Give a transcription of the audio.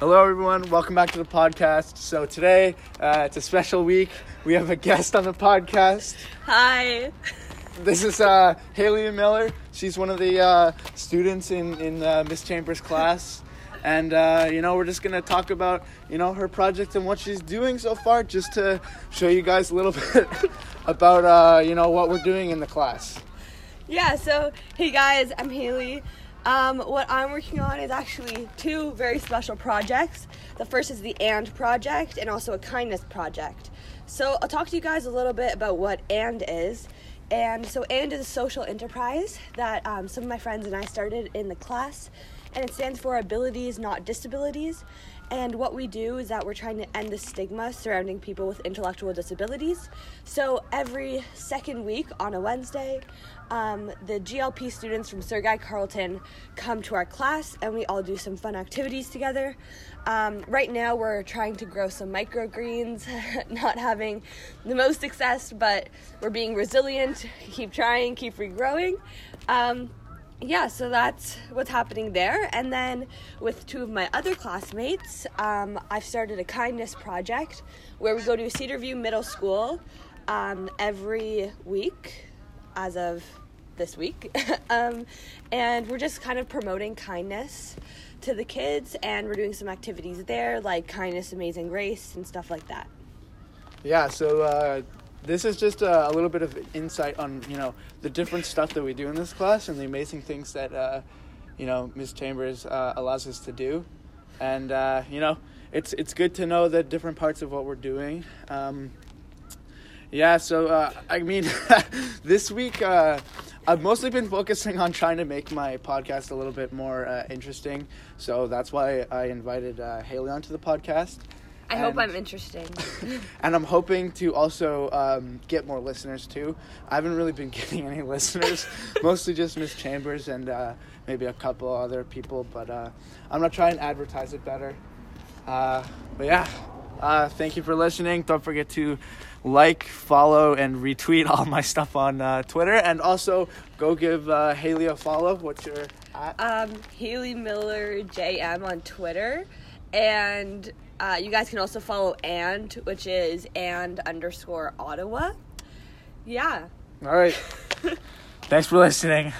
Hello, everyone. Welcome back to the podcast. So today, uh, it's a special week. We have a guest on the podcast. Hi. This is uh, Haley Miller. She's one of the uh, students in in uh, Miss Chambers' class, and uh, you know we're just gonna talk about you know her project and what she's doing so far, just to show you guys a little bit about uh, you know what we're doing in the class. Yeah, so hey guys, I'm Haley. Um, what I'm working on is actually two very special projects. The first is the AND project and also a kindness project. So I'll talk to you guys a little bit about what AND is. And so AND is a social enterprise that um, some of my friends and I started in the class, and it stands for Abilities Not Disabilities. And what we do is that we're trying to end the stigma surrounding people with intellectual disabilities. So every second week on a Wednesday, um, the GLP students from Sir Guy Carleton come to our class and we all do some fun activities together. Um, right now, we're trying to grow some microgreens, not having the most success, but we're being resilient, keep trying, keep regrowing. Um, yeah, so that's what's happening there. And then with two of my other classmates, um, I've started a kindness project where we go to Cedarview Middle School um, every week as of this week. um, and we're just kind of promoting kindness to the kids, and we're doing some activities there like Kindness Amazing Grace and stuff like that. Yeah. So uh, this is just a, little bit of insight on you know the different stuff that we do in this class and the amazing things that uh, you know Miss Chambers uh, allows us to do, and uh, you know it's it's good to know the different parts of what we're doing. Um, yeah, so uh, I mean, this week uh, I've mostly been focusing on trying to make my podcast a little bit more interesting. So that's why I invited Haley onto the podcast. I hope I'm interesting. and I'm hoping to also um, get more listeners too. I haven't really been getting any listeners, mostly just Miss Chambers and uh, maybe a couple other people. But uh, I'm gonna try and advertise it better. Uh, but yeah, uh, thank you for listening. Don't forget to like, follow, and retweet all my stuff on uh, Twitter, and also go give uh, Haley a follow. What's your at? um, Haley Miller JM on Twitter, and uh, you guys can also follow and, which is and underscore Ottawa. Yeah. all right. Thanks for listening.